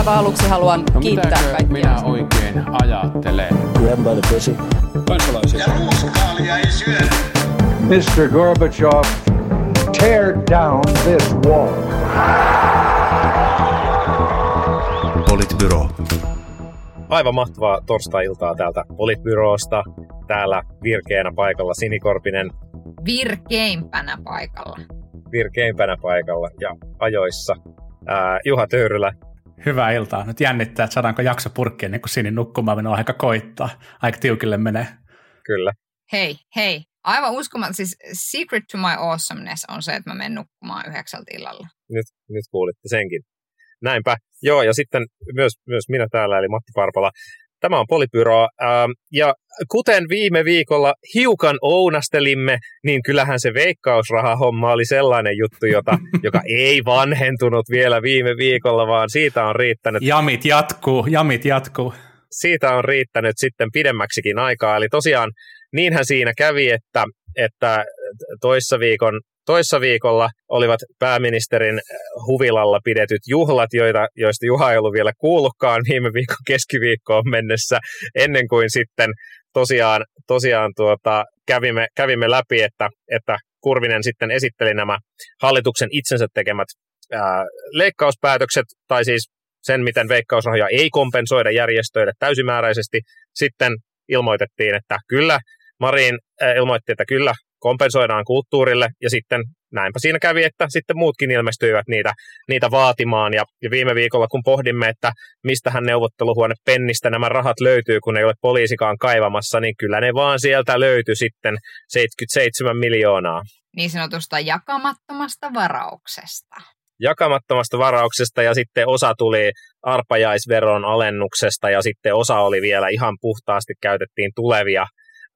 aivan aluksi haluan No kiittää kaikkia. minä oikein ajattelen? Grab by the pussy. kansalaisia. Ja ruuskaalia ei syödä. Mr. Gorbachev, tear down this wall. Politbyro. Aivan mahtavaa torstai-iltaa täältä Politbyroosta. Täällä virkeänä paikalla Sinikorpinen, virkeimpänä paikalla. virkeimpänä paikalla ja ajoissa. Ää, Juha Töyrylä, Hyvää iltaa. Nyt jännittää, että saadaanko jakso purkkia ennen kuin Sinin nukkumaan minun aika koittaa. Aika tiukille menee. kyllä. Hei, hei. Aivan uskomaton. Siis secret to my awesomeness on se, että mä menen nukkumaan yhdeksältä illalla. Nyt, nyt kuulitte senkin. Näinpä. Joo, ja sitten myös, myös minä täällä, eli Matti Parpala. Tämä on Politbyro. Ähm, ja kuten viime viikolla hiukan ounastelimme, niin kyllähän se veikkausrahahomma oli sellainen juttu, jota, joka ei vanhentunut vielä viime viikolla, vaan siitä on riittänyt Jamit jatkuu, jamit jatkuu. siitä on riittänyt sitten pidemmäksikin aikaa. Eli tosiaan niinhän siinä kävi, että, että toissa, viikon, toissa viikolla olivat pääministerin huvilalla pidetyt juhlat, joita, joista Juha ei ollut vielä kuullutkaan viime viikon keskiviikkoon mennessä, ennen kuin sitten tosiaan, tosiaan tuota, kävimme, kävimme läpi, että, että Kurvinen sitten esitteli nämä hallituksen itsensä tekemät ää, leikkauspäätökset, tai siis sen, miten veikkausrahoja ei kompensoida järjestöille täysimääräisesti. Sitten ilmoitettiin, että kyllä, Marin ilmoitti, että kyllä, kompensoidaan kulttuurille, ja sitten näinpä siinä kävi, että sitten muutkin ilmestyivät niitä, niitä vaatimaan, ja, ja viime viikolla kun pohdimme, että mistähän neuvotteluhuone pennistä nämä rahat löytyy, kun ei ole poliisikaan kaivamassa, niin kyllä ne vaan sieltä löytyi sitten 77 miljoonaa Niin sanotusta jakamattomasta varauksesta. jakamattomasta varauksesta ja sitten osa tuli arpajaisveron alennuksesta ja sitten osa oli vielä ihan puhtaasti käytettiin tulevia,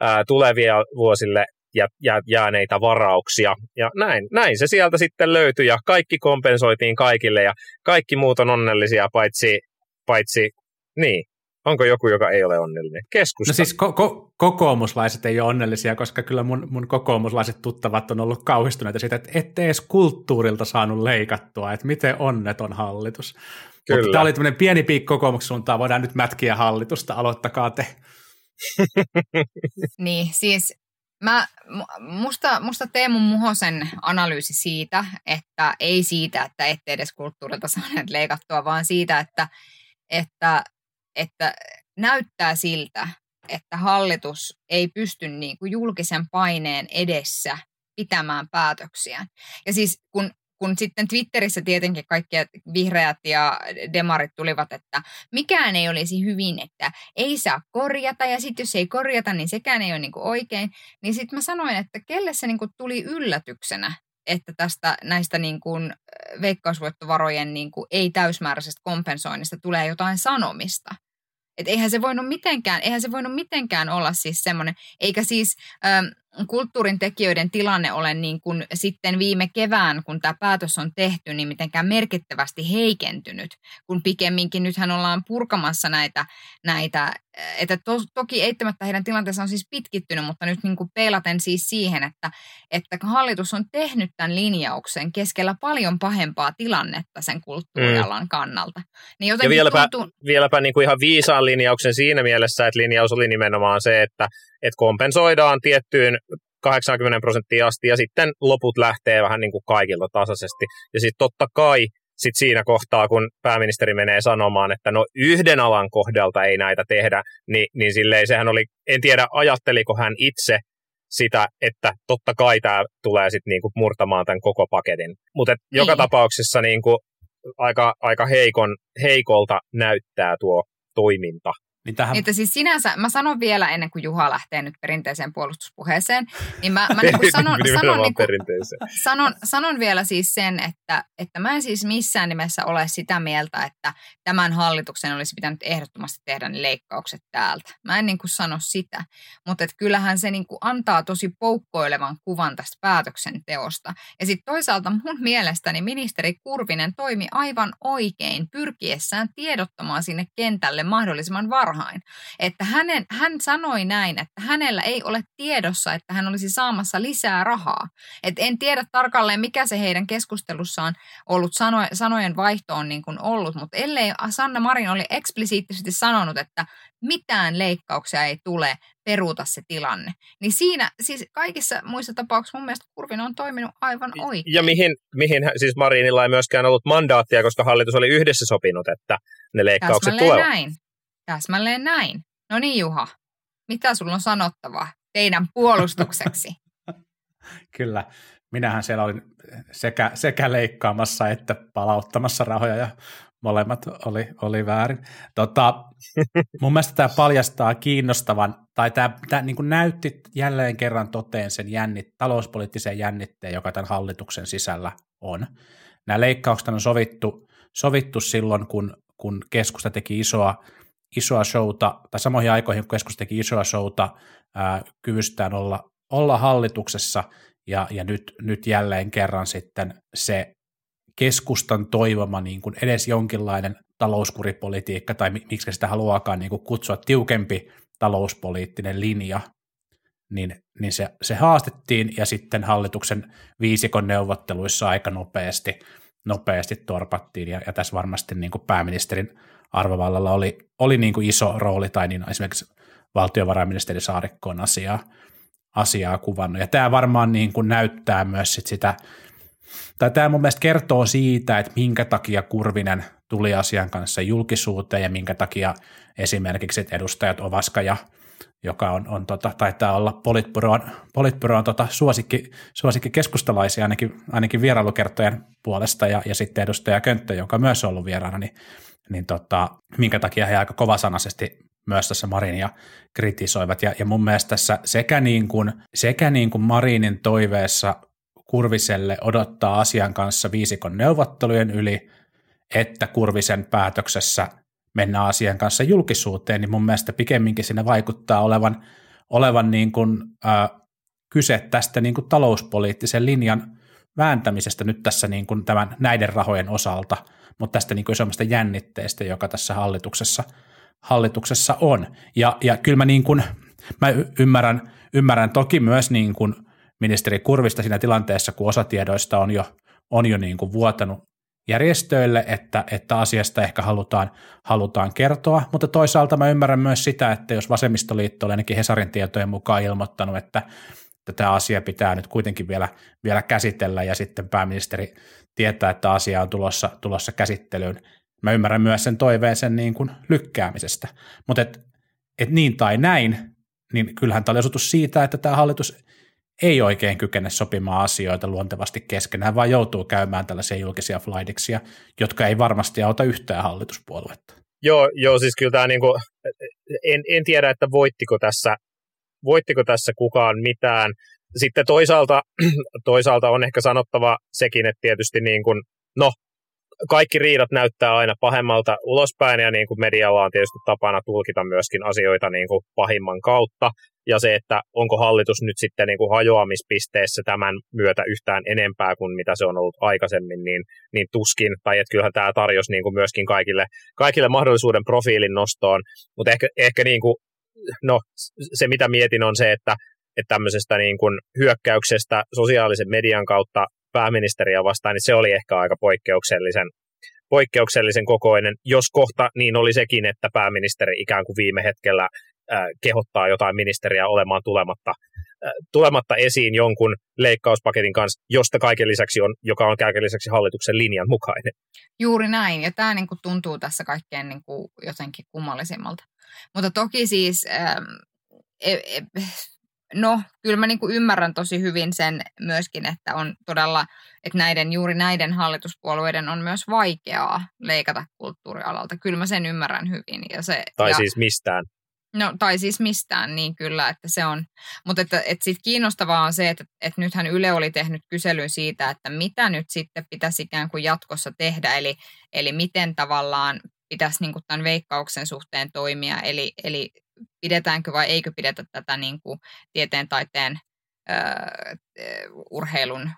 ää, tulevia vuosille ja, ja jääneitä varauksia. Ja näin, näin se sieltä sitten löytyi ja kaikki kompensoitiin kaikille ja kaikki muut on onnellisia paitsi, paitsi niin, onko joku, joka ei ole onnellinen? Keskusta. No siis ko- ko- kokoomuslaiset ei ole onnellisia, koska kyllä mun, mun kokoomuslaiset tuttavat on ollut kauhistuneita siitä, että ette edes kulttuurilta saanut leikattua, että miten onneton hallitus. Kyllä. Mutta tämä oli tämmöinen pieni piikki kokoomuksen suuntaan, voidaan nyt mätkiä hallitusta, aloittakaa te. Niin, siis mä, mu- musta, musta Teemu Muhosen analyysi siitä, että ei siitä, että ette edes kulttuurilta saaneet leikattua, vaan siitä, että, että, että näyttää siltä, että hallitus ei pysty niin kuin julkisen paineen edessä pitämään päätöksiään. Ja siis kun kun sitten Twitterissä tietenkin kaikki vihreät ja demarit tulivat, että mikään ei olisi hyvin, että ei saa korjata ja sitten jos ei korjata, niin sekään ei ole niin kuin oikein. Niin sitten mä sanoin, että kelle se niin kuin tuli yllätyksenä, että tästä näistä niin kuin veikkausvoittovarojen niin kuin ei-täysmääräisestä kompensoinnista tulee jotain sanomista. Et eihän se voinut mitenkään, eihän se voinut mitenkään olla siis semmoinen, eikä siis ähm, kulttuurin tekijöiden tilanne ole niin kuin sitten viime kevään, kun tämä päätös on tehty, niin mitenkään merkittävästi heikentynyt, kun pikemminkin nythän ollaan purkamassa näitä, näitä että to, toki eittämättä heidän tilanteensa on siis pitkittynyt, mutta nyt niin kuin peilaten siis siihen, että, että hallitus on tehnyt tämän linjauksen keskellä paljon pahempaa tilannetta sen kulttuurialan mm. kannalta. Niin ja vieläpä, tuntuu... vieläpä niin kuin ihan viisaan linjauksen siinä mielessä, että linjaus oli nimenomaan se, että, että kompensoidaan tiettyyn 80 prosenttia asti ja sitten loput lähtee vähän niin kuin kaikilta tasaisesti. Ja sitten totta kai sit siinä kohtaa, kun pääministeri menee sanomaan, että no yhden alan kohdalta ei näitä tehdä, niin, niin silleen sehän oli, en tiedä ajatteliko hän itse sitä, että totta kai tämä tulee sitten niinku murtamaan tämän koko paketin. Mutta niin. joka tapauksessa niinku aika, aika heikon, heikolta näyttää tuo toiminta. Niin tähän... Että siis sinänsä, mä sanon vielä ennen kuin Juha lähtee nyt perinteiseen puolustuspuheeseen, niin mä, mä niin sanon, sanon, niin kuin, sanon, sanon vielä siis sen, että, että mä en siis missään nimessä ole sitä mieltä, että tämän hallituksen olisi pitänyt ehdottomasti tehdä ne leikkaukset täältä. Mä en niin kuin sano sitä, mutta että kyllähän se niin kuin antaa tosi poukkoilevan kuvan tästä päätöksenteosta. Ja sitten toisaalta mun mielestäni ministeri Kurvinen toimi aivan oikein pyrkiessään tiedottamaan sinne kentälle mahdollisimman varhain varhain. Että hänen, hän sanoi näin, että hänellä ei ole tiedossa, että hän olisi saamassa lisää rahaa. Et en tiedä tarkalleen, mikä se heidän keskustelussaan ollut sano, sanojen vaihto on niin kuin ollut, mutta ellei Sanna Marin oli eksplisiittisesti sanonut, että mitään leikkauksia ei tule, peruuta se tilanne. Niin siinä, siis kaikissa muissa tapauksissa mun mielestä Kurvin on toiminut aivan oikein. Ja mihin, mihin siis Marinilla ei myöskään ollut mandaattia, koska hallitus oli yhdessä sopinut, että ne leikkaukset Täsmälleen tulevat. näin. Täsmälleen näin. No niin Juha, mitä sulla on sanottavaa teidän puolustukseksi? Kyllä. Minähän siellä olin sekä, sekä leikkaamassa että palauttamassa rahoja ja molemmat oli, oli väärin. Tota, mun mielestä tämä paljastaa kiinnostavan, tai tämä, tämä niin kuin näytti jälleen kerran toteen sen jännit, talouspoliittisen jännitteen, joka tämän hallituksen sisällä on. Nämä leikkaukset on sovittu, sovittu silloin, kun, kun keskusta teki isoa, isoa showta, tai samoihin aikoihin, kun keskusta teki isoa showta ää, kyvystään olla, olla hallituksessa, ja, ja nyt, nyt jälleen kerran sitten se keskustan toivoma niin kuin edes jonkinlainen talouskuripolitiikka, tai miksi sitä haluaakaan niin kuin kutsua tiukempi talouspoliittinen linja, niin, niin se, se haastettiin, ja sitten hallituksen viisikon neuvotteluissa aika nopeasti, nopeasti torpattiin, ja, ja tässä varmasti niin kuin pääministerin arvovallalla oli, oli niin kuin iso rooli, tai niin esimerkiksi valtiovarainministeri Saarikko on asiaa, asiaa kuvannut, ja tämä varmaan niin kuin näyttää myös sit sitä, tai tämä mun mielestä kertoo siitä, että minkä takia Kurvinen tuli asian kanssa julkisuuteen ja minkä takia esimerkiksi edustajat Ovaska ja joka on, on tota, taitaa olla politbyroon, politbyroon tota, suosikki, suosikki keskustalaisia ainakin, ainakin vierailukertojen puolesta ja, ja sitten edustaja Könttö, joka myös on ollut vieraana, niin, niin tota, minkä takia he aika kovasanaisesti myös tässä Marinia kritisoivat. Ja, ja mun mielestä tässä sekä, niin kuin, sekä niin kuin Marinin toiveessa Kurviselle odottaa asian kanssa viisikon neuvottelujen yli, että Kurvisen päätöksessä mennään asian kanssa julkisuuteen, niin mun mielestä pikemminkin siinä vaikuttaa olevan, olevan niin kuin, äh, kyse tästä niin kuin talouspoliittisen linjan vääntämisestä nyt tässä niin kuin tämän, näiden rahojen osalta, mutta tästä niin kuin isommasta jännitteestä, joka tässä hallituksessa, hallituksessa on. Ja, ja kyllä mä, niin kuin, mä ymmärrän, ymmärrän toki myös niin kuin ministeri Kurvista siinä tilanteessa, kun osa tiedoista on jo, on jo niin kuin vuotanut järjestöille, että, että asiasta ehkä halutaan, halutaan kertoa, mutta toisaalta mä ymmärrän myös sitä, että jos vasemmistoliitto oli ainakin Hesarin tietojen mukaan ilmoittanut, että tätä asiaa pitää nyt kuitenkin vielä, vielä käsitellä ja sitten pääministeri tietää, että asia on tulossa, tulossa käsittelyyn. Mä ymmärrän myös sen toiveen sen niin kuin lykkäämisestä, mutta et, et niin tai näin, niin kyllähän tämä oli osoitus siitä, että tämä hallitus ei oikein kykene sopimaan asioita luontevasti keskenään, vaan joutuu käymään tällaisia julkisia flightixia, jotka ei varmasti auta yhtään hallituspuoluetta. Joo, joo siis kyllä tämä niinku, en, en tiedä, että voittiko tässä, voittiko tässä kukaan mitään. Sitten toisaalta, toisaalta on ehkä sanottava sekin, että tietysti niin kuin, no, kaikki riidat näyttää aina pahemmalta ulospäin ja niin kuin medialla on tietysti tapana tulkita myöskin asioita niin kuin pahimman kautta. Ja se, että onko hallitus nyt sitten niin kuin hajoamispisteessä tämän myötä yhtään enempää kuin mitä se on ollut aikaisemmin, niin, niin tuskin, tai että kyllähän tämä tarjosi niin kuin myöskin kaikille, kaikille mahdollisuuden profiilin nostoon, mutta ehkä, ehkä niin kuin, no, se mitä mietin on se, että, että tämmöisestä niin kuin hyökkäyksestä sosiaalisen median kautta pääministeriä vastaan, niin se oli ehkä aika poikkeuksellisen, poikkeuksellisen kokoinen, jos kohta niin oli sekin, että pääministeri ikään kuin viime hetkellä kehottaa jotain ministeriä olemaan tulematta, tulematta esiin jonkun leikkauspaketin kanssa, josta kaiken lisäksi on, joka on kaiken lisäksi hallituksen linjan mukainen. Juuri näin, ja tämä niin kuin tuntuu tässä kaikkein niin kuin jotenkin kummallisimmalta. Mutta toki siis, ähm, e, e, no kyllä mä niin kuin ymmärrän tosi hyvin sen myöskin, että on todella, että näiden, juuri näiden hallituspuolueiden on myös vaikeaa leikata kulttuurialalta. Kyllä mä sen ymmärrän hyvin. Ja se, tai ja, siis mistään. No, tai siis mistään, niin kyllä, että se on. Mutta että, että sitten kiinnostavaa on se, että, että nythän Yle oli tehnyt kyselyn siitä, että mitä nyt sitten pitäisi ikään kuin jatkossa tehdä, eli, eli miten tavallaan pitäisi niin kuin tämän veikkauksen suhteen toimia, eli, eli pidetäänkö vai eikö pidetä tätä niin kuin tieteen, taiteen, ö, urheilun,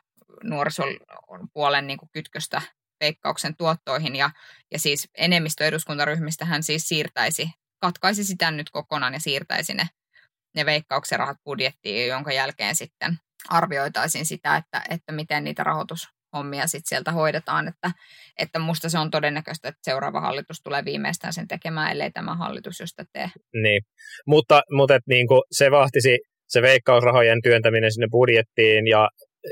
nuorisopuolen niin kuin kytköstä veikkauksen tuottoihin, ja, ja siis enemmistö eduskuntaryhmistä hän siis siirtäisi katkaisi sitä nyt kokonaan ja siirtäisi ne, ne veikkauksen rahat budjettiin, jonka jälkeen sitten arvioitaisiin sitä, että, että miten niitä rahoitushommia sitten sieltä hoidetaan. Että, että musta se on todennäköistä, että seuraava hallitus tulee viimeistään sen tekemään, ellei tämä hallitus josta tee. Niin, mutta, mutta et, niin kuin se vahtisi se veikkausrahojen työntäminen sinne budjettiin ja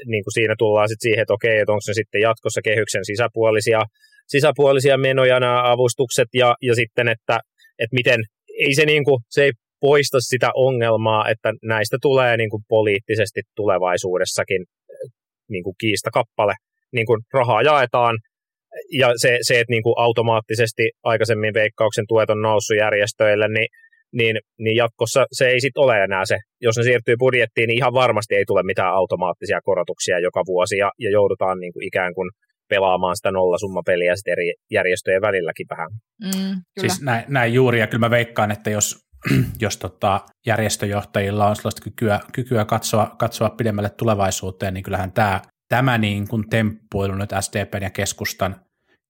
niin kuin siinä tullaan sitten siihen, että okei, että onko se sitten jatkossa kehyksen sisäpuolisia, sisäpuolisia menoja nämä avustukset ja, ja sitten, että, että miten, ei se, niin kuin, se ei poista sitä ongelmaa, että näistä tulee niin kuin poliittisesti tulevaisuudessakin niin kuin kiistakappale, niin kuin rahaa jaetaan, ja se, se että niin kuin automaattisesti aikaisemmin veikkauksen tuet on noussut järjestöille, niin niin, niin jatkossa se ei sitten ole enää se. Jos ne siirtyy budjettiin, niin ihan varmasti ei tule mitään automaattisia korotuksia joka vuosi ja, ja joudutaan niin kuin ikään kuin pelaamaan sitä nollasummapeliä sitten eri järjestöjen välilläkin vähän. Mm, kyllä. Siis näin, näin juuri, ja kyllä mä veikkaan, että jos, jos tota järjestöjohtajilla on sellaista kykyä, kykyä katsoa, katsoa pidemmälle tulevaisuuteen, niin kyllähän tämä, tämä niin kuin temppuilu nyt SDPn ja keskustan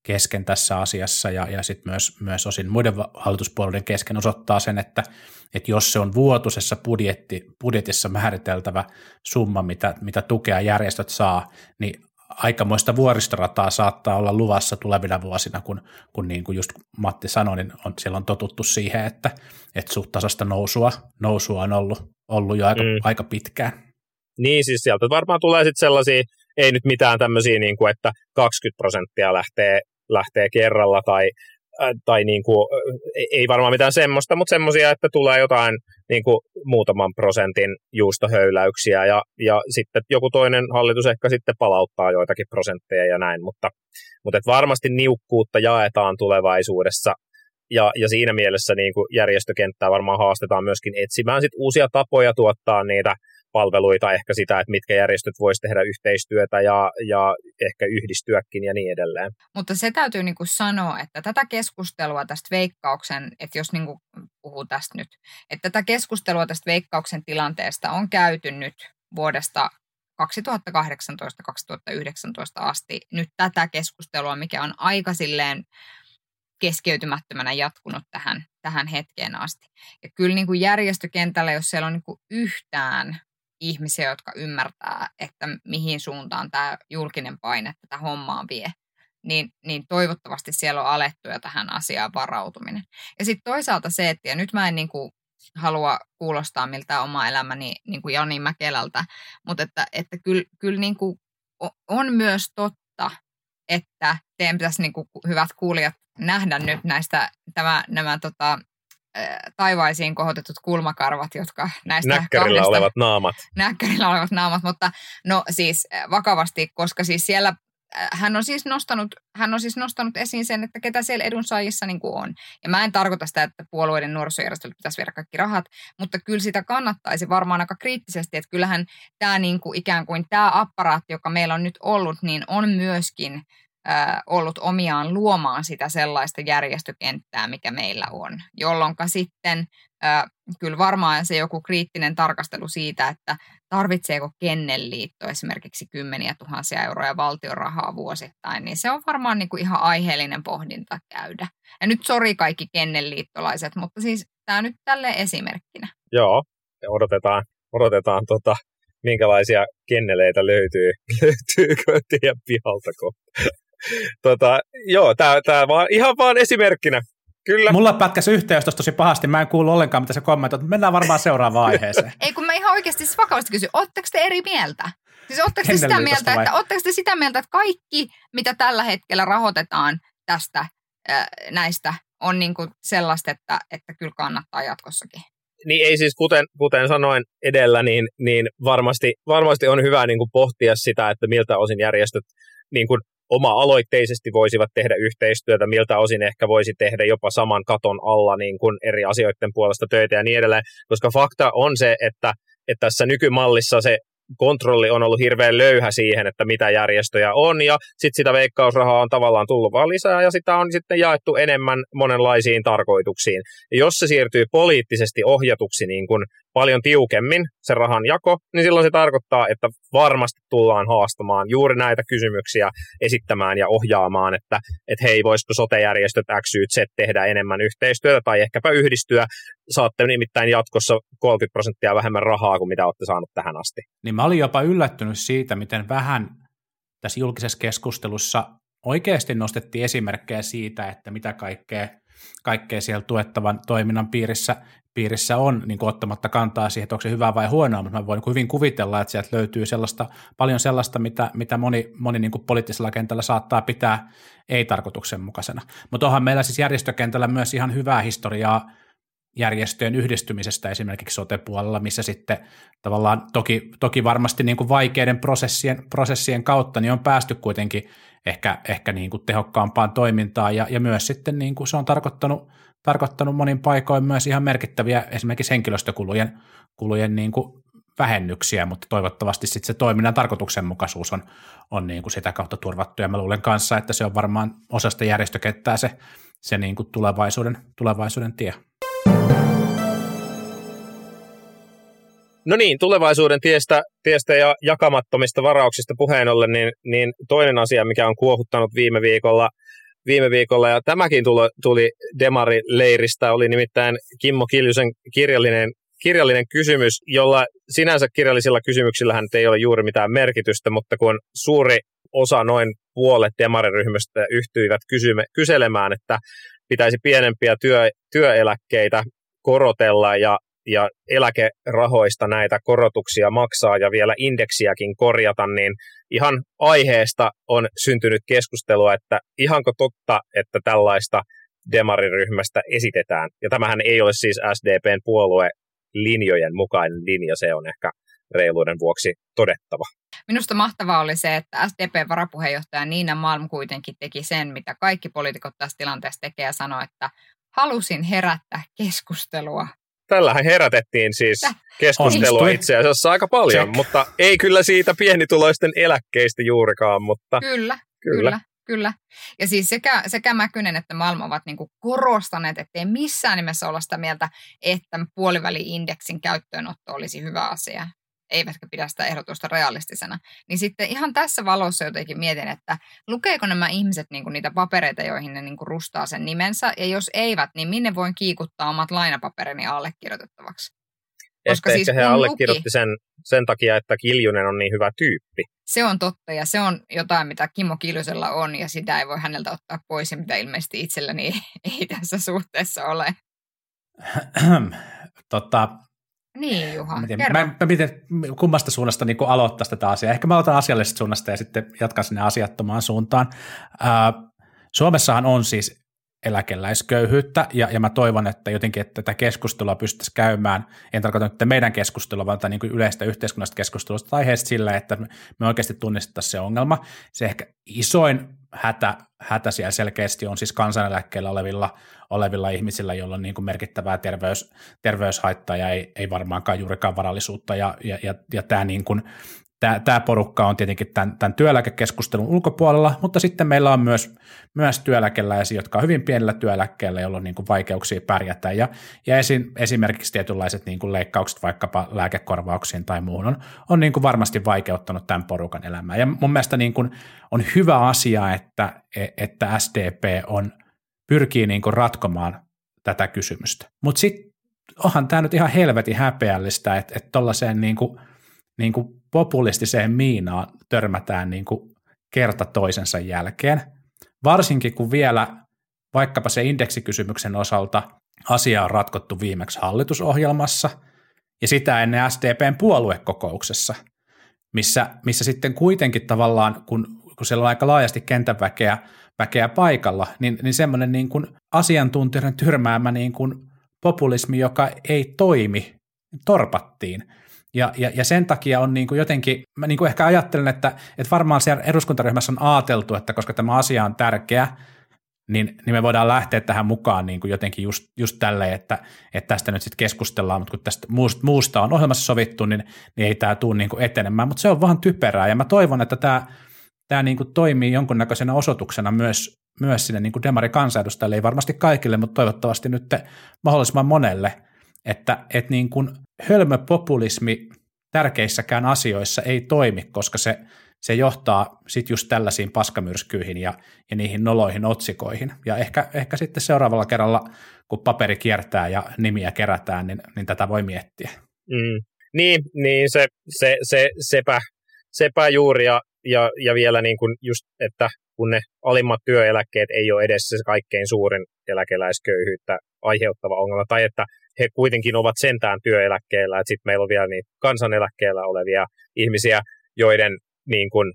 kesken tässä asiassa ja, ja sitten myös, myös osin muiden hallituspuolueiden kesken osoittaa sen, että, että jos se on vuotuisessa budjetti, budjetissa määriteltävä summa, mitä, mitä tukea järjestöt saa, niin aikamoista vuoristorataa saattaa olla luvassa tulevina vuosina, kun, kun niin kuin just Matti sanoi, niin on, siellä on totuttu siihen, että, että suht tasasta nousua, nousua on ollut, ollut jo aika, mm. aika pitkään. Niin, siis sieltä varmaan tulee sitten sellaisia, ei nyt mitään tämmöisiä, niin kuin, että 20 prosenttia lähtee lähtee kerralla tai, äh, tai niin kuin, ei varmaan mitään semmoista, mutta semmoisia, että tulee jotain niin kuin muutaman prosentin juustohöyläyksiä ja, ja sitten joku toinen hallitus ehkä sitten palauttaa joitakin prosentteja ja näin, mutta, mutta et varmasti niukkuutta jaetaan tulevaisuudessa ja, ja siinä mielessä niin kuin järjestökenttää varmaan haastetaan myöskin etsimään sit uusia tapoja tuottaa niitä palveluita, ehkä sitä, että mitkä järjestöt voisivat tehdä yhteistyötä ja, ja ehkä yhdistyäkin ja niin edelleen. Mutta se täytyy niin kuin sanoa, että tätä keskustelua tästä veikkauksen, että jos niin kuin puhuu tästä nyt, että tätä keskustelua tästä veikkauksen tilanteesta on käyty nyt vuodesta 2018-2019 asti nyt tätä keskustelua, mikä on aika silleen keskeytymättömänä jatkunut tähän, tähän hetkeen asti. Ja kyllä niin kuin järjestökentällä, jos siellä on niin kuin yhtään ihmisiä, jotka ymmärtää, että mihin suuntaan tämä julkinen paine tätä hommaa vie, niin, niin toivottavasti siellä on alettu jo tähän asiaan varautuminen. Ja sitten toisaalta se, että ja nyt mä en niin kuin halua kuulostaa miltä oma elämäni niin kuin Jani Mäkelältä, mutta että, että kyllä, kyllä niin kuin on myös totta, että teidän pitäisi niin kuin hyvät kuulijat nähdä nyt näistä tämä, nämä tota, taivaisiin kohotetut kulmakarvat, jotka näistä Näkkärillä kahdesta, olevat naamat. Näkkärillä olevat naamat, mutta no siis vakavasti, koska siis siellä hän on siis nostanut, hän on siis nostanut esiin sen, että ketä siellä edunsaajissa niin kuin on. Ja mä en tarkoita sitä, että puolueiden nuorisojärjestöille pitäisi viedä kaikki rahat, mutta kyllä sitä kannattaisi varmaan aika kriittisesti, että kyllähän tämä niin kuin ikään kuin tämä apparaatti, joka meillä on nyt ollut, niin on myöskin ollut omiaan luomaan sitä sellaista järjestökenttää, mikä meillä on, jolloin sitten kyllä varmaan se joku kriittinen tarkastelu siitä, että tarvitseeko Kennelliitto esimerkiksi kymmeniä tuhansia euroja valtion rahaa vuosittain, niin se on varmaan niin kuin ihan aiheellinen pohdinta käydä. Ja nyt sori kaikki Kennelliittolaiset, mutta siis tämä nyt tälle esimerkkinä. Joo, ja odotetaan, odotetaan tota, minkälaisia kenneleitä löytyy, löytyykö teidän pihalta kohta tota, joo, tämä tää vaan, ihan vaan esimerkkinä. Kyllä. Mulla pätkäsi yhteys tosi pahasti, mä en kuulu ollenkaan, mitä se kommentoit, mutta mennään varmaan seuraavaan aiheeseen. Ei, kun mä ihan oikeasti siis vakavasti kysyn, ootteko te eri mieltä? Siis ootteko te sitä mieltä, että, ootteko te sitä mieltä, että kaikki, mitä tällä hetkellä rahoitetaan tästä äh, näistä, on niin kuin sellaista, että, että kyllä kannattaa jatkossakin? Niin ei siis, kuten, kuten sanoin edellä, niin, niin varmasti, varmasti on hyvä niin kuin pohtia sitä, että miltä osin järjestöt niin kuin oma-aloitteisesti voisivat tehdä yhteistyötä, miltä osin ehkä voisi tehdä jopa saman katon alla niin kuin eri asioiden puolesta töitä ja niin edelleen, koska fakta on se, että, että tässä nykymallissa se kontrolli on ollut hirveän löyhä siihen, että mitä järjestöjä on, ja sitten sitä veikkausrahaa on tavallaan tullut vaan lisää, ja sitä on sitten jaettu enemmän monenlaisiin tarkoituksiin. Ja jos se siirtyy poliittisesti ohjatuksi niin kuin paljon tiukemmin se rahan jako, niin silloin se tarkoittaa, että varmasti tullaan haastamaan juuri näitä kysymyksiä esittämään ja ohjaamaan, että, että hei, voisiko sotejärjestöt X, Y, Z tehdä enemmän yhteistyötä tai ehkäpä yhdistyä. Saatte nimittäin jatkossa 30 prosenttia vähemmän rahaa kuin mitä olette saanut tähän asti. Niin mä olin jopa yllättynyt siitä, miten vähän tässä julkisessa keskustelussa oikeasti nostettiin esimerkkejä siitä, että mitä kaikkea, kaikkea siellä tuettavan toiminnan piirissä, piirissä on, niin kuin ottamatta kantaa siihen, että onko se hyvää vai huonoa, mutta mä voin hyvin kuvitella, että sieltä löytyy sellaista, paljon sellaista, mitä, mitä moni, moni niin kuin poliittisella kentällä saattaa pitää ei-tarkoituksenmukaisena. Mutta onhan meillä siis järjestökentällä myös ihan hyvää historiaa järjestöjen yhdistymisestä esimerkiksi sote-puolella, missä sitten tavallaan toki, toki varmasti niin kuin vaikeiden prosessien, prosessien kautta niin on päästy kuitenkin ehkä, ehkä niin kuin tehokkaampaan toimintaan ja, ja myös sitten niin kuin se on tarkoittanut, tarkoittanut monin paikoin myös ihan merkittäviä esimerkiksi henkilöstökulujen kulujen niin kuin vähennyksiä, mutta toivottavasti sitten se toiminnan tarkoituksenmukaisuus on, on niin kuin sitä kautta turvattu ja mä luulen kanssa, että se on varmaan osasta järjestökenttää se, se niin kuin tulevaisuuden, tulevaisuuden tie. No niin, tulevaisuuden tiestä, tiestä ja jakamattomista varauksista puheen ollen, niin, niin toinen asia, mikä on kuohuttanut viime viikolla, viime viikolla ja tämäkin tuli, tuli Demari-leiristä, oli nimittäin Kimmo Kiljusen kirjallinen, kirjallinen kysymys, jolla sinänsä kirjallisilla kysymyksillähän ei ole juuri mitään merkitystä, mutta kun suuri osa, noin puolet demariryhmästä yhtyivät kysyme, kyselemään, että pitäisi pienempiä työ, työeläkkeitä korotella ja ja eläkerahoista näitä korotuksia maksaa ja vielä indeksiäkin korjata, niin ihan aiheesta on syntynyt keskustelua, että ihanko totta, että tällaista demariryhmästä esitetään. Ja tämähän ei ole siis SDPn puolue linjojen mukainen linja, se on ehkä reiluuden vuoksi todettava. Minusta mahtavaa oli se, että SDP-varapuheenjohtaja Niina Malm kuitenkin teki sen, mitä kaikki poliitikot tässä tilanteessa tekee ja sanoi, että halusin herättää keskustelua tällähän herätettiin siis keskustelua itse asiassa aika paljon, Check. mutta ei kyllä siitä pienituloisten eläkkeistä juurikaan, mutta kyllä, kyllä. kyllä. Kyllä. Ja siis sekä, sekä Mäkynen että Malmo ovat niin korostaneet, että ei missään nimessä olla sitä mieltä, että puoliväli-indeksin käyttöönotto olisi hyvä asia eivätkä pidä sitä ehdotusta realistisena. Niin sitten ihan tässä valossa jotenkin mietin, että lukeeko nämä ihmiset niin kuin niitä papereita, joihin ne niin kuin rustaa sen nimensä, ja jos eivät, niin minne voin kiikuttaa omat lainapaperini allekirjoitettavaksi? Koska ehkä, siis ehkä he allekirjoitti luki, sen, sen takia, että Kiljunen on niin hyvä tyyppi. Se on totta, ja se on jotain, mitä Kimmo Kiljusella on, ja sitä ei voi häneltä ottaa pois, ja mitä ilmeisesti itselläni ei, ei tässä suhteessa ole. tota, niin, Juha, mä, tiedän, mä, mä mietin, kummasta suunnasta niin aloittaa tätä asiaa. Ehkä mä aloitan asiallisesta suunnasta ja sitten jatkan sinne asiattomaan suuntaan. Ää, Suomessahan on siis eläkeläisköyhyyttä, ja, ja mä toivon, että jotenkin että tätä keskustelua pystyttäisiin käymään, en tarkoita nyt meidän keskustelua, vaan niin yleistä yhteiskunnallista keskustelua aiheesta sillä, että me oikeasti tunnistettaisiin se ongelma. Se ehkä isoin hätä, hätä siellä selkeästi on siis kansaneläkkeellä olevilla, olevilla ihmisillä, joilla on niin kuin merkittävää terveys, terveyshaittaa ja ei, ei varmaankaan juurikaan varallisuutta, ja, ja, ja, ja tämä niin kuin, tämä, porukka on tietenkin tämän, tämän työeläkekeskustelun ulkopuolella, mutta sitten meillä on myös, myös työeläkeläisiä, jotka on hyvin pienellä työeläkkeellä, joilla on niin kuin vaikeuksia pärjätä, ja, ja esim, esimerkiksi tietynlaiset niin kuin leikkaukset vaikkapa lääkekorvauksiin tai muuhun on, on niin kuin varmasti vaikeuttanut tämän porukan elämää, ja mun mielestä niin kuin on hyvä asia, että, että SDP on, pyrkii niin kuin ratkomaan tätä kysymystä, mutta sitten onhan tämä nyt ihan helvetin häpeällistä, että, että tuollaiseen niin kuin, niin kuin populistiseen miinaan törmätään niin kuin kerta toisensa jälkeen. Varsinkin kun vielä vaikkapa se indeksikysymyksen osalta asia on ratkottu viimeksi hallitusohjelmassa ja sitä ennen SDPn puoluekokouksessa, missä, missä sitten kuitenkin tavallaan, kun, kun siellä on aika laajasti kentän väkeä, väkeä paikalla, niin, niin semmoinen niin kuin asiantuntijoiden tyrmäämä niin kuin populismi, joka ei toimi, torpattiin. Ja, ja, ja sen takia on niin kuin jotenkin, mä niin kuin ehkä ajattelen, että, että varmaan siellä eduskuntaryhmässä on ajateltu, että koska tämä asia on tärkeä, niin, niin me voidaan lähteä tähän mukaan niin kuin jotenkin just, just tälleen, että, että tästä nyt sitten keskustellaan, mutta kun tästä muusta, muusta on ohjelmassa sovittu, niin, niin ei tämä tule niin kuin etenemään, mutta se on vaan typerää, ja mä toivon, että tämä, tämä niin kuin toimii jonkunnäköisenä osoituksena myös, myös sinne niin demarikansanedustajille, ei varmasti kaikille, mutta toivottavasti nyt mahdollisimman monelle, että, että niin kuin hölmöpopulismi tärkeissäkään asioissa ei toimi, koska se, se johtaa sitten just tällaisiin paskamyrskyihin ja, ja niihin noloihin otsikoihin. Ja ehkä, ehkä sitten seuraavalla kerralla, kun paperi kiertää ja nimiä kerätään, niin, niin tätä voi miettiä. Mm. Niin, niin se, se, se, sepä, sepä juuri ja, ja, ja vielä niin kuin just, että kun ne alimmat työeläkkeet ei ole edes se kaikkein suurin eläkeläisköyhyyttä aiheuttava ongelma, tai että he kuitenkin ovat sentään työeläkkeellä, että sitten meillä on vielä niitä kansaneläkkeellä olevia ihmisiä, joiden, niin kuin,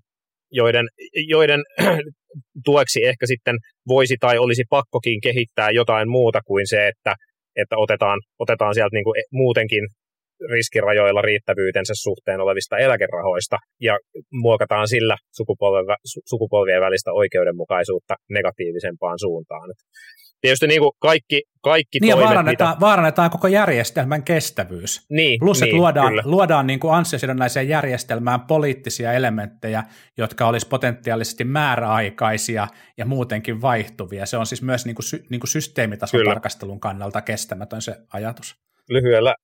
joiden, joiden tueksi ehkä sitten voisi tai olisi pakkokin kehittää jotain muuta kuin se, että, että otetaan, otetaan sieltä niin kuin muutenkin riskirajoilla riittävyytensä suhteen olevista eläkerahoista ja muokataan sillä sukupolvien, sukupolvien välistä oikeudenmukaisuutta negatiivisempaan suuntaan. Tietysti niin kuin kaikki, kaikki niin toimet, vaarannetaan, mitä... vaarannetaan koko järjestelmän kestävyys. Niin, Plus, että niin, luodaan, kyllä. luodaan niin kuin ansiosidonnaiseen järjestelmään poliittisia elementtejä, jotka olisi potentiaalisesti määräaikaisia ja muutenkin vaihtuvia. Se on siis myös niin kuin, sy, niin kuin systeemitason Kyllä. tarkastelun kannalta kestämätön se ajatus. Lyhyellä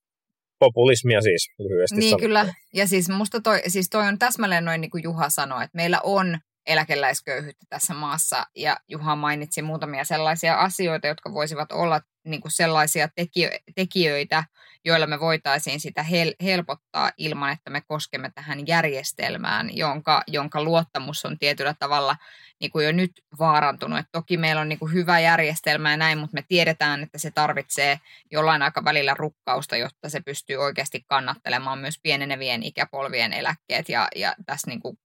populismia siis lyhyesti Niin sanottuna. kyllä, ja siis musta toi, siis toi on täsmälleen noin niin kuin Juha sanoi, että meillä on eläkeläisköyhyyttä tässä maassa, ja Juha mainitsi muutamia sellaisia asioita, jotka voisivat olla niin kuin sellaisia tekijö, tekijöitä, joilla me voitaisiin sitä hel, helpottaa ilman, että me koskemme tähän järjestelmään, jonka, jonka luottamus on tietyllä tavalla niin kuin jo nyt vaarantunut. Et toki meillä on niin kuin hyvä järjestelmä ja näin, mutta me tiedetään, että se tarvitsee jollain aikavälillä rukkausta, jotta se pystyy oikeasti kannattelemaan myös pienenevien ikäpolvien eläkkeet ja, ja tässä niin kuin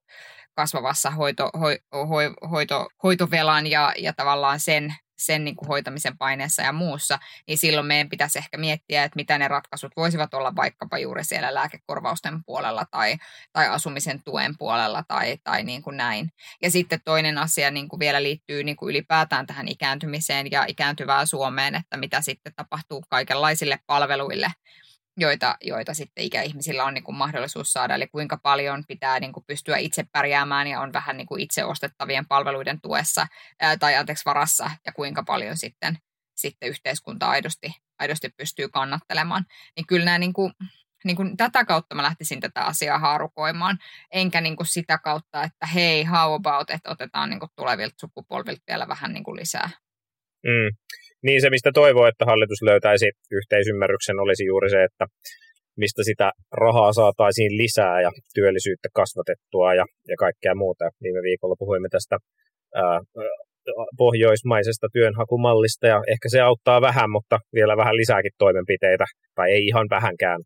kasvavassa hoito, hoi, hoi, hoito, hoitovelan ja, ja tavallaan sen, sen niin kuin hoitamisen paineessa ja muussa, niin silloin meidän pitäisi ehkä miettiä, että mitä ne ratkaisut voisivat olla vaikkapa juuri siellä lääkekorvausten puolella tai, tai asumisen tuen puolella tai, tai niin kuin näin. Ja sitten toinen asia niin kuin vielä liittyy niin kuin ylipäätään tähän ikääntymiseen ja ikääntyvään Suomeen, että mitä sitten tapahtuu kaikenlaisille palveluille, joita, joita sitten ikäihmisillä on niin kuin mahdollisuus saada, eli kuinka paljon pitää niin kuin pystyä itse pärjäämään ja on vähän niin kuin itse ostettavien palveluiden tuessa ää, tai anteeksi varassa, ja kuinka paljon sitten, sitten yhteiskunta aidosti, aidosti pystyy kannattelemaan. Niin kyllä nämä niin kuin, niin kuin tätä kautta mä lähtisin tätä asiaa haarukoimaan, enkä niin kuin sitä kautta, että hei, how about, että otetaan niin kuin tulevilta sukupolvilta vielä vähän niin kuin lisää. Mm. Niin se, mistä toivoo, että hallitus löytäisi yhteisymmärryksen, olisi juuri se, että mistä sitä rahaa saataisiin lisää ja työllisyyttä kasvatettua ja, ja kaikkea muuta. Viime viikolla puhuimme tästä ää, pohjoismaisesta työnhakumallista ja ehkä se auttaa vähän, mutta vielä vähän lisääkin toimenpiteitä, tai ei ihan vähänkään.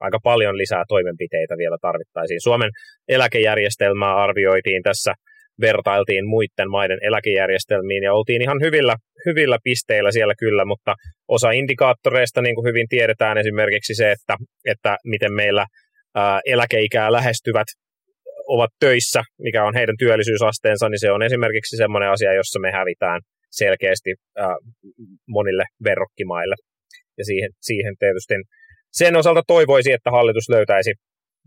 Aika paljon lisää toimenpiteitä vielä tarvittaisiin. Suomen eläkejärjestelmää arvioitiin tässä vertailtiin muiden maiden eläkejärjestelmiin ja oltiin ihan hyvillä, hyvillä pisteillä siellä kyllä, mutta osa indikaattoreista, niin kuin hyvin tiedetään esimerkiksi se, että, että miten meillä ää, eläkeikää lähestyvät ovat töissä, mikä on heidän työllisyysasteensa, niin se on esimerkiksi semmoinen asia, jossa me hävitään selkeästi ää, monille verrokkimaille. Ja siihen, siihen tietysti sen osalta toivoisi, että hallitus löytäisi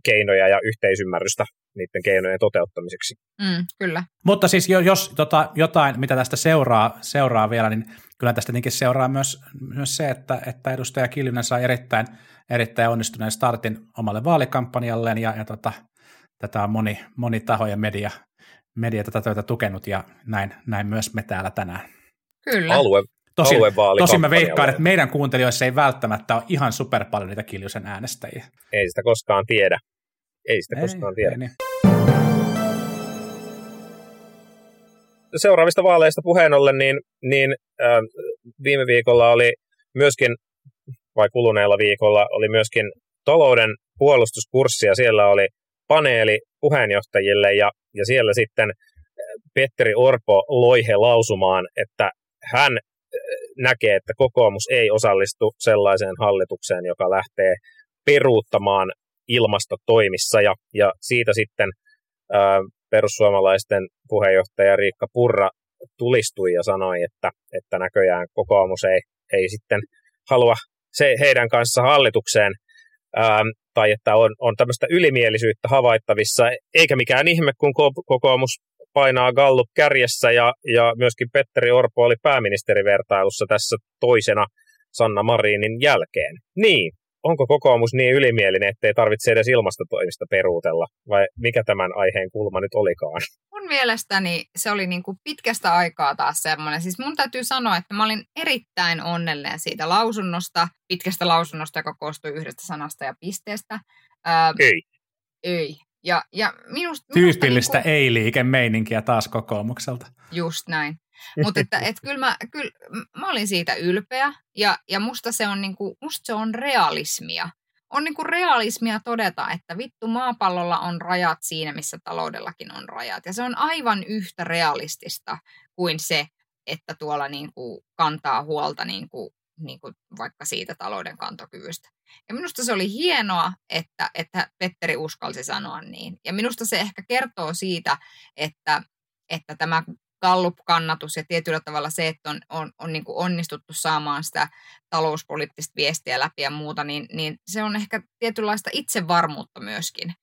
keinoja ja yhteisymmärrystä niiden keinojen toteuttamiseksi. Mm, kyllä. Mutta siis jos tota, jotain, mitä tästä seuraa, seuraa vielä, niin kyllä tästä tietenkin seuraa myös, myös se, että, että edustaja Kiljunen sai erittäin, erittäin onnistuneen startin omalle vaalikampanjalleen ja, ja tota, tätä on moni, moni taho ja media, media tätä työtä tukenut ja näin, näin myös me täällä tänään. Kyllä. Alue, Tosin, tosin mä veikkaan, että meidän kuuntelijoissa ei välttämättä ole ihan super paljon niitä Kiljusen äänestäjiä. Ei sitä koskaan tiedä. Ei sitä Ei, koskaan tiedä. ei niin. seuraavista vaaleista puheen ollen, niin, niin äh, viime viikolla oli myöskin, vai kuluneella viikolla, oli myöskin talouden puolustuskurssi, ja siellä oli paneeli puheenjohtajille, ja, ja siellä sitten Petteri Orpo loihe lausumaan, että hän näkee, että kokoomus ei osallistu sellaiseen hallitukseen, joka lähtee peruuttamaan ilmastotoimissa, ja, ja siitä sitten ää, perussuomalaisten puheenjohtaja Riikka Purra tulistui ja sanoi, että, että näköjään kokoomus ei, ei sitten halua se heidän kanssa hallitukseen, ää, tai että on, on tämmöistä ylimielisyyttä havaittavissa, eikä mikään ihme, kun ko- kokoomus painaa Gallup kärjessä, ja, ja myöskin Petteri Orpo oli pääministerivertailussa tässä toisena Sanna Marinin jälkeen. Niin, onko kokoomus niin ylimielinen, ettei tarvitse edes ilmastotoimista peruutella, vai mikä tämän aiheen kulma nyt olikaan? Mun mielestäni se oli niin kuin pitkästä aikaa taas semmoinen. Siis mun täytyy sanoa, että mä olin erittäin onnellinen siitä lausunnosta, pitkästä lausunnosta, joka koostui yhdestä sanasta ja pisteestä. Ää, Ei. ei. Ja, ja minusta, Tyypillistä minusta ei-liikemeininkiä taas kokoomukselta. Just näin. Mutta että et kyllä mä, kyl, mä olin siitä ylpeä ja, ja musta, se on niinku, musta se on realismia. On niinku realismia todeta, että vittu maapallolla on rajat siinä, missä taloudellakin on rajat. Ja se on aivan yhtä realistista kuin se, että tuolla niinku kantaa huolta niinku, niinku vaikka siitä talouden kantokyvystä. Ja minusta se oli hienoa, että, että Petteri uskalsi sanoa niin. Ja minusta se ehkä kertoo siitä, että, että tämä Gallup-kannatus ja tietyllä tavalla se, että on, on, on niin kuin onnistuttu saamaan sitä talouspoliittista viestiä läpi ja muuta, niin, niin se on ehkä tietynlaista itsevarmuutta myöskin.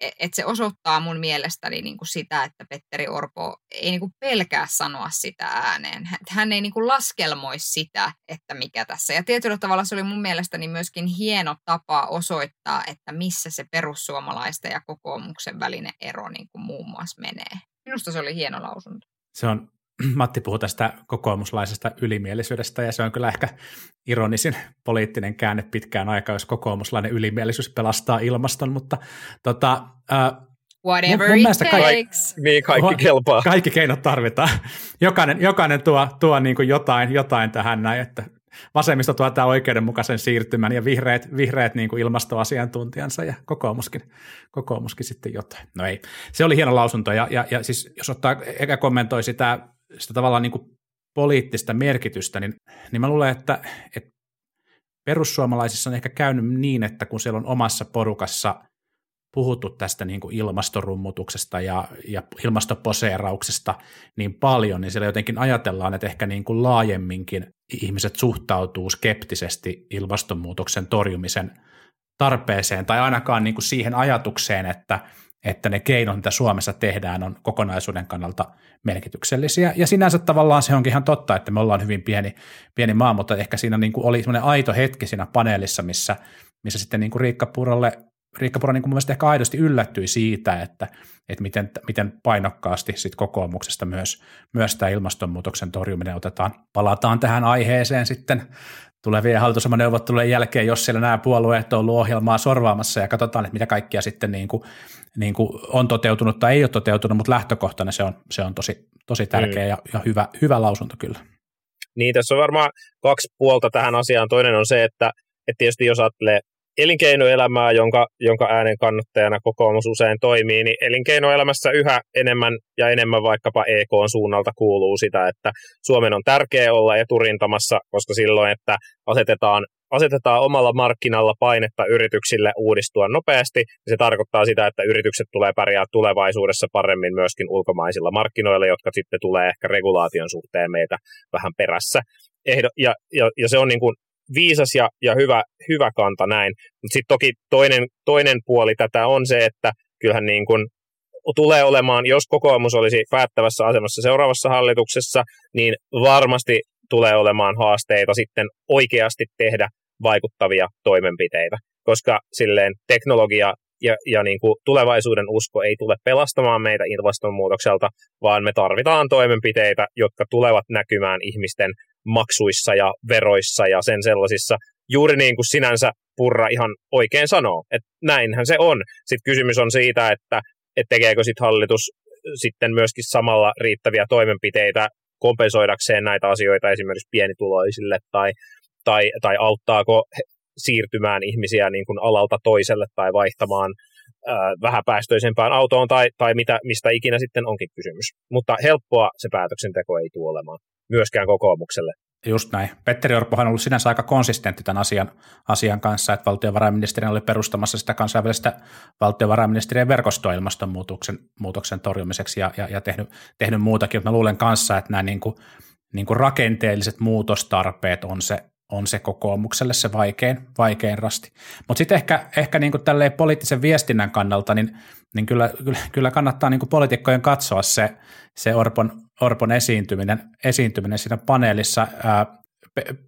Että se osoittaa mun mielestäni niin kuin sitä, että Petteri Orpo ei niin kuin pelkää sanoa sitä ääneen. Hän ei niin kuin laskelmoi sitä, että mikä tässä. Ja tietyllä tavalla se oli mun mielestäni myöskin hieno tapa osoittaa, että missä se perussuomalaisten ja kokoomuksen välinen ero niin kuin muun muassa menee. Minusta se oli hieno lausunto se on, Matti puhuu tästä kokoomuslaisesta ylimielisyydestä, ja se on kyllä ehkä ironisin poliittinen käänne pitkään aikaa, jos kokoomuslainen ylimielisyys pelastaa ilmaston, mutta tota, äh, Whatever mun, mun it takes. Kaikki, niin, kaikki kelpaa. Kaikki keinot tarvitaan. Jokainen, jokainen tuo, tuo niin kuin jotain, jotain tähän näin, että vasemmisto tuo tämä oikeudenmukaisen siirtymän ja vihreät, vihreät niin kuin ilmastoasiantuntijansa ja kokoomuskin, kokoomuskin sitten jotain. No ei, se oli hieno lausunto ja, ja, ja siis jos ottaa, eikä kommentoi sitä, sitä tavallaan niin kuin poliittista merkitystä, niin, niin mä luulen, että, että perussuomalaisissa on ehkä käynyt niin, että kun siellä on omassa porukassa – puhuttu tästä niin kuin ilmastorummutuksesta ja, ja ilmastoposeerauksesta niin paljon, niin siellä jotenkin ajatellaan, että ehkä niin kuin laajemminkin ihmiset suhtautuu skeptisesti ilmastonmuutoksen torjumisen tarpeeseen tai ainakaan niin kuin siihen ajatukseen, että, että ne keinot, mitä Suomessa tehdään, on kokonaisuuden kannalta merkityksellisiä. Ja sinänsä tavallaan se onkin ihan totta, että me ollaan hyvin pieni, pieni maa, mutta ehkä siinä niin kuin oli semmoinen aito hetki siinä paneelissa, missä, missä sitten niin kuin Riikka Purolle Riikka Puro niin mun mielestä ehkä aidosti yllättyi siitä, että, että miten, miten painokkaasti sit kokoomuksesta myös, myös tämä ilmastonmuutoksen torjuminen otetaan. Palataan tähän aiheeseen sitten tulevien hallitusohjelmaneuvottelujen jälkeen, jos siellä nämä puolueet on ollut ohjelmaa sorvaamassa ja katsotaan, että mitä kaikkia sitten niin kuin, niin kuin on toteutunut tai ei ole toteutunut, mutta lähtökohtana se on, se on tosi, tosi tärkeä mm. ja, ja hyvä, hyvä lausunto kyllä. Niin, tässä on varmaan kaksi puolta tähän asiaan. Toinen on se, että, että tietysti jos ajattelee elinkeinoelämää, jonka, jonka äänen kannattajana kokoomus usein toimii, niin elinkeinoelämässä yhä enemmän ja enemmän vaikkapa EK suunnalta kuuluu sitä, että Suomen on tärkeää olla eturintamassa, koska silloin, että asetetaan asetetaan omalla markkinalla painetta yrityksille uudistua nopeasti, niin se tarkoittaa sitä, että yritykset tulee pärjää tulevaisuudessa paremmin myöskin ulkomaisilla markkinoilla, jotka sitten tulee ehkä regulaation suhteen meitä vähän perässä. Ehdo, ja, ja, ja se on niin kuin viisas ja, ja hyvä, hyvä kanta näin. Mutta sitten toki toinen, toinen puoli tätä on se, että kyllähän niin kun tulee olemaan, jos kokoomus olisi päättävässä asemassa seuraavassa hallituksessa, niin varmasti tulee olemaan haasteita sitten oikeasti tehdä vaikuttavia toimenpiteitä, koska silleen teknologia ja, ja niin kuin tulevaisuuden usko ei tule pelastamaan meitä ilmastonmuutokselta, vaan me tarvitaan toimenpiteitä, jotka tulevat näkymään ihmisten maksuissa ja veroissa ja sen sellaisissa, juuri niin kuin sinänsä Purra ihan oikein sanoo, että näinhän se on. Sitten kysymys on siitä, että, että tekeekö sitten hallitus sitten myöskin samalla riittäviä toimenpiteitä kompensoidakseen näitä asioita esimerkiksi pienituloisille tai, tai, tai auttaako siirtymään ihmisiä niin kuin alalta toiselle tai vaihtamaan vähäpäästöisempään autoon tai, tai mitä, mistä ikinä sitten onkin kysymys. Mutta helppoa se päätöksenteko ei tule olemaan myöskään kokoomukselle. Just näin. Petteri Orpohan on ollut sinänsä aika konsistentti tämän asian, asian kanssa, että valtiovarainministeriö oli perustamassa sitä kansainvälistä valtiovarainministeriön verkostoa ilmastonmuutoksen muutoksen torjumiseksi ja, ja, ja tehnyt, tehnyt muutakin, mä luulen kanssa, että nämä niin kuin, niin kuin rakenteelliset muutostarpeet on se, on se kokoomukselle se vaikein, vaikein rasti. Mutta sitten ehkä, ehkä niin kuin poliittisen viestinnän kannalta, niin, niin kyllä, kyllä, kannattaa niin kuin poliitikkojen katsoa se, se Orpon, Orpon esiintyminen, esiintyminen siinä paneelissa. Ää,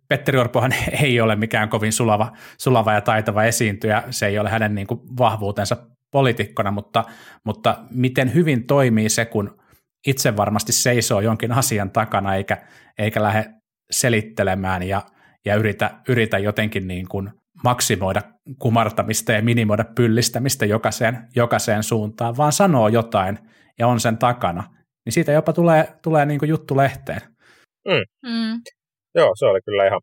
Petteri Orpohan ei ole mikään kovin sulava, sulava ja taitava esiintyjä, se ei ole hänen niin kuin vahvuutensa poliitikkona, mutta, mutta miten hyvin toimii se, kun itse varmasti seisoo jonkin asian takana eikä, eikä lähde selittelemään ja, ja yritä, yritä jotenkin niin kuin maksimoida kumartamista ja minimoida pyllistämistä jokaiseen, jokaiseen suuntaan, vaan sanoo jotain ja on sen takana, niin siitä jopa tulee, tulee niin kuin juttu lehteen. Mm. Mm. Joo, se oli kyllä ihan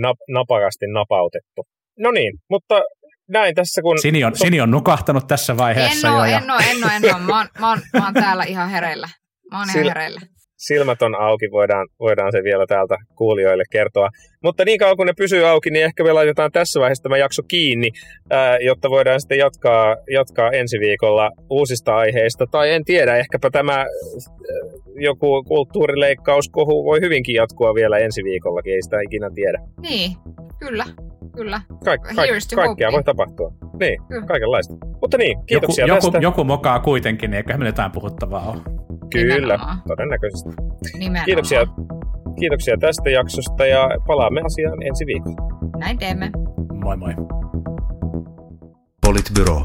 nap- napakasti napautettu. No niin, mutta näin tässä kun... Sini on, Sini on nukahtanut tässä vaiheessa en oo, jo. En ole, en ole, en ole. Mä oon, mä oon, mä oon täällä ihan hereillä. Mä oon ihan hereillä silmät on auki, voidaan, voidaan se vielä täältä kuulijoille kertoa. Mutta niin kauan kun ne pysyy auki, niin ehkä me laitetaan tässä vaiheessa tämä jakso kiinni, ää, jotta voidaan sitten jatkaa, jatkaa ensi viikolla uusista aiheista. Tai en tiedä, ehkäpä tämä ää, joku kulttuurileikkauskohu voi hyvinkin jatkua vielä ensi viikollakin, ei sitä ikinä tiedä. Niin, kyllä, kyllä. Kaik, kaik, kaikkea voi tapahtua. Niin, kyllä. kaikenlaista. Mutta niin, kiitoksia joku, tästä. Joku, joku mokaa kuitenkin, niin eiköhän meillä jotain puhuttavaa ole. Kyllä, Nimenomaan. todennäköisesti. Nimenomaan. Kiitoksia, kiitoksia tästä jaksosta ja palaamme asiaan ensi viikolla. Näin teemme. Moi moi. Politbyro.